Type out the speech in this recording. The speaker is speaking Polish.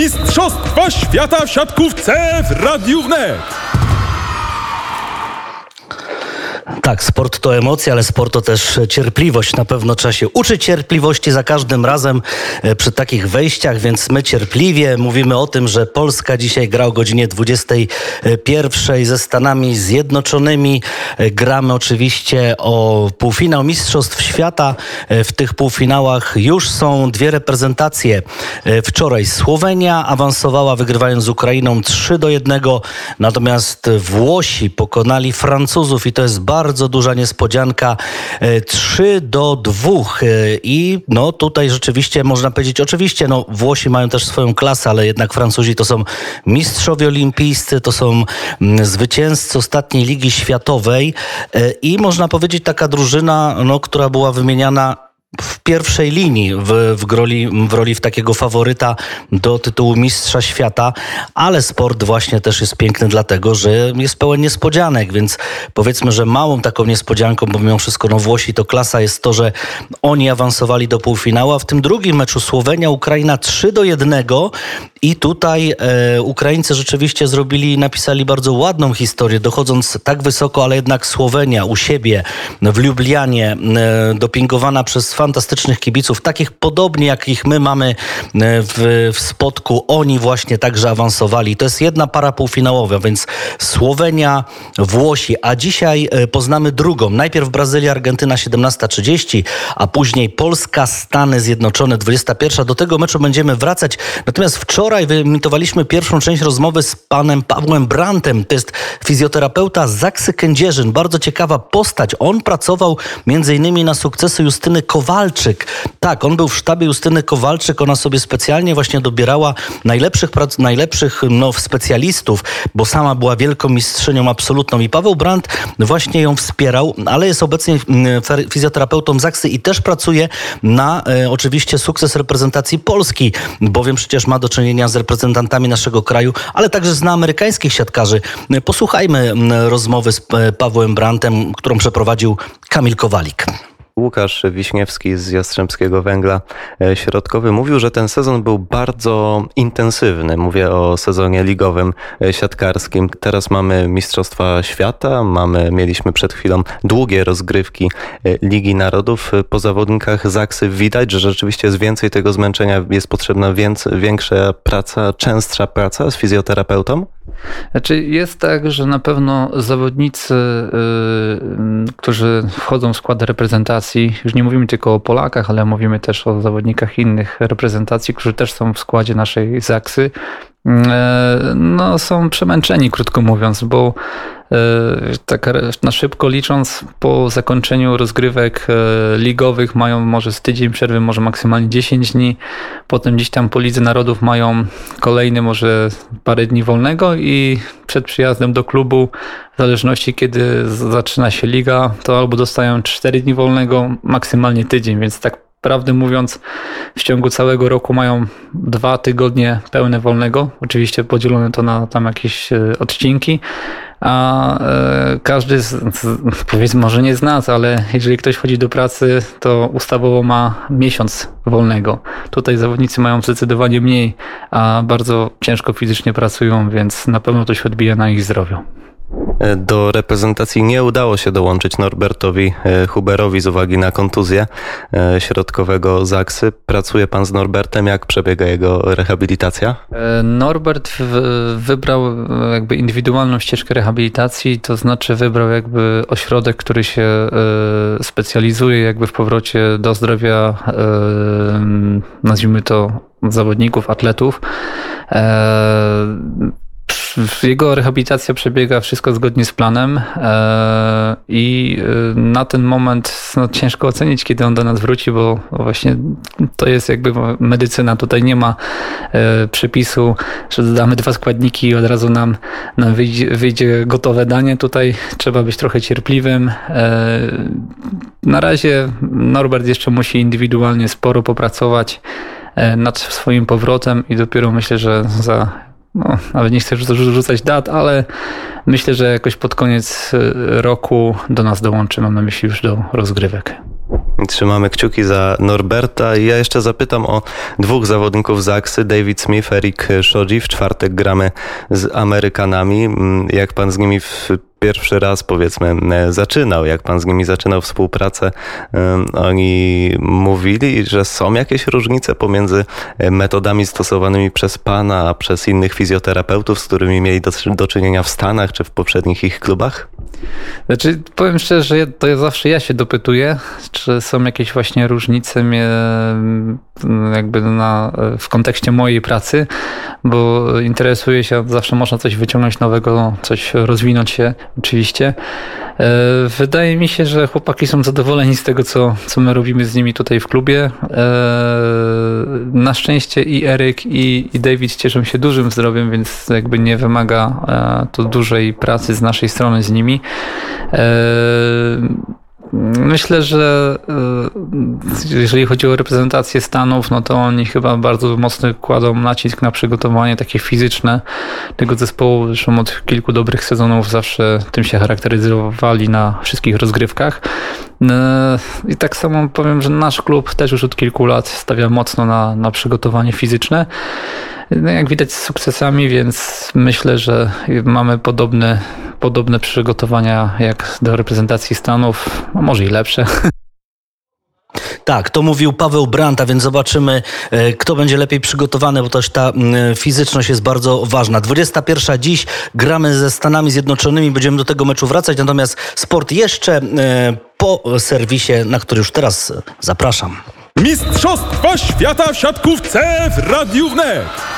Mistrzostwa Świata w siatkówce w Radiu Wnet. Tak, sport to emocja, ale sport to też cierpliwość. Na pewno trzeba się uczyć cierpliwości za każdym razem e, przy takich wejściach, więc my cierpliwie mówimy o tym, że Polska dzisiaj gra o godzinie 21 ze Stanami Zjednoczonymi. E, gramy oczywiście o półfinał Mistrzostw Świata. E, w tych półfinałach już są dwie reprezentacje. Wczoraj Słowenia awansowała wygrywając z Ukrainą 3 do 1, natomiast Włosi pokonali Francuzów i to jest bardzo bardzo duża niespodzianka. 3 e, do 2 e, i no tutaj rzeczywiście można powiedzieć, oczywiście no Włosi mają też swoją klasę, ale jednak Francuzi to są mistrzowie olimpijscy, to są mm, zwycięzcy ostatniej Ligi Światowej e, i można powiedzieć taka drużyna, no, która była wymieniana w pierwszej linii w, w, roli, w roli w takiego faworyta do tytułu Mistrza Świata, ale sport właśnie też jest piękny dlatego, że jest pełen niespodzianek, więc powiedzmy, że małą taką niespodzianką, bo mimo wszystko no Włosi to klasa jest to, że oni awansowali do półfinału, a w tym drugim meczu Słowenia, Ukraina 3 do 1 i tutaj e, Ukraińcy rzeczywiście zrobili, napisali bardzo ładną historię, dochodząc tak wysoko, ale jednak Słowenia u siebie w Lublianie, e, dopingowana przez fantastycznych kibiców, takich podobnie jakich my mamy e, w, w Spodku. Oni właśnie także awansowali. To jest jedna para półfinałowa, więc Słowenia, Włosi, a dzisiaj e, poznamy drugą. Najpierw Brazylia, Argentyna 17.30, a później Polska, Stany Zjednoczone 21. Do tego meczu będziemy wracać. Natomiast wczoraj wyemitowaliśmy pierwszą część rozmowy z panem Pawłem Brantem. To jest fizjoterapeuta Zaksy Kędzierzyn. Bardzo ciekawa postać. On pracował innymi na sukcesy Justyny Kowalczyk. Tak, on był w sztabie Justyny Kowalczyk. Ona sobie specjalnie właśnie dobierała najlepszych, najlepszych no, specjalistów, bo sama była wielką mistrzynią absolutną. I Paweł Brandt właśnie ją wspierał, ale jest obecnie mm, fizjoterapeutą Zaksy i też pracuje na e, oczywiście sukces reprezentacji Polski, bowiem przecież ma do czynienia z reprezentantami naszego kraju, ale także zna amerykańskich siatkarzy. Posłuchajmy mm, rozmowy z e, Pawłem Brandtem, którą przeprowadził Kamil Kowalik. Łukasz Wiśniewski z Jastrzębskiego Węgla e, Środkowy mówił, że ten sezon był bardzo intensywny. Mówię o sezonie ligowym e, siatkarskim. Teraz mamy Mistrzostwa Świata, mamy, mieliśmy przed chwilą długie rozgrywki e, Ligi Narodów. Po zawodnikach Zaksy widać, że rzeczywiście jest więcej tego zmęczenia, jest potrzebna więcej, większa praca, częstsza praca z fizjoterapeutą? Znaczy jest tak, że na pewno zawodnicy, yy, którzy wchodzą w skład reprezentacji, już nie mówimy tylko o Polakach, ale mówimy też o zawodnikach innych reprezentacji, którzy też są w składzie naszej Zaksy, no są przemęczeni, krótko mówiąc, bo E, tak na szybko licząc, po zakończeniu rozgrywek e, ligowych mają może z tydzień przerwy, może maksymalnie 10 dni. Potem gdzieś tam po Lidze Narodów mają kolejny może parę dni wolnego i przed przyjazdem do klubu, w zależności kiedy zaczyna się liga, to albo dostają 4 dni wolnego, maksymalnie tydzień, więc tak prawdę mówiąc, w ciągu całego roku mają dwa tygodnie pełne wolnego. Oczywiście podzielone to na tam jakieś e, odcinki, a e, każdy, z, powiedzmy może nie z nas, ale jeżeli ktoś chodzi do pracy, to ustawowo ma miesiąc wolnego. Tutaj zawodnicy mają zdecydowanie mniej, a bardzo ciężko fizycznie pracują, więc na pewno to się odbija na ich zdrowiu. Do reprezentacji nie udało się dołączyć Norbertowi e, Huberowi z uwagi na kontuzję e, środkowego Zaksy. Pracuje pan z Norbertem, jak przebiega jego rehabilitacja? E, Norbert wybrał jakby indywidualną ścieżkę rehabilitacji, to znaczy wybrał jakby ośrodek, który się specjalizuje jakby w powrocie do zdrowia, nazwijmy to zawodników, atletów jego rehabilitacja przebiega wszystko zgodnie z planem e, i e, na ten moment no, ciężko ocenić, kiedy on do nas wróci, bo właśnie to jest jakby medycyna. Tutaj nie ma e, przepisu, że dodamy dwa składniki i od razu nam, nam wyjdzie, wyjdzie gotowe danie. Tutaj trzeba być trochę cierpliwym. Na razie Norbert jeszcze musi indywidualnie sporo popracować nad swoim powrotem i dopiero myślę, że za no, nawet nie chcę rzucać dat, ale myślę, że jakoś pod koniec y, roku do nas dołączy, mam na myśli już do rozgrywek. Trzymamy kciuki za Norberta i ja jeszcze zapytam o dwóch zawodników z Aksy, David Smith, Eric Shodzi. W czwartek gramy z Amerykanami. Mm, Jak pan z nimi w pierwszy raz powiedzmy e, zaczynał, jak pan z nimi zaczynał współpracę, em, oni mówili, że są jakieś różnice pomiędzy e, metodami stosowanymi przez pana, a przez innych fizjoterapeutów, z którymi mieli do, do czynienia w Stanach czy w poprzednich ich klubach? Znaczy, powiem szczerze, że to ja zawsze ja się dopytuję, czy są jakieś właśnie różnice mnie, jakby na, w kontekście mojej pracy, bo interesuję się, zawsze można coś wyciągnąć nowego, coś rozwinąć się oczywiście. E, Wydaje mi się, że chłopaki są zadowoleni z tego, co, co my robimy z nimi tutaj w klubie. E, Na szczęście i Eryk, i, i David cieszą się dużym zdrowiem, więc jakby nie wymaga e, to dużej pracy z naszej strony z nimi. Myślę, że e, jeżeli chodzi o reprezentację Stanów, no to oni chyba bardzo mocno kładą nacisk na przygotowanie takie fizyczne tego zespołu. Zresztą od kilku dobrych sezonów zawsze tym się charakteryzowali na wszystkich rozgrywkach. E, I tak samo powiem, że nasz klub też już od kilku lat stawia mocno na, na przygotowanie fizyczne. No jak widać z sukcesami, więc myślę, że mamy podobne, podobne przygotowania jak do reprezentacji Stanów, a może i lepsze. Tak, to mówił Paweł Branta, więc zobaczymy, e, kto będzie lepiej przygotowany, bo też ta fizyczność jest bardzo ważna. 21 dziś gramy ze Stanami Zjednoczonymi, będziemy do tego meczu wracać, natomiast sport jeszcze e, po serwisie, na który już teraz zapraszam. Mistrzostwa Świata w siatkówce w Radiu Wnet.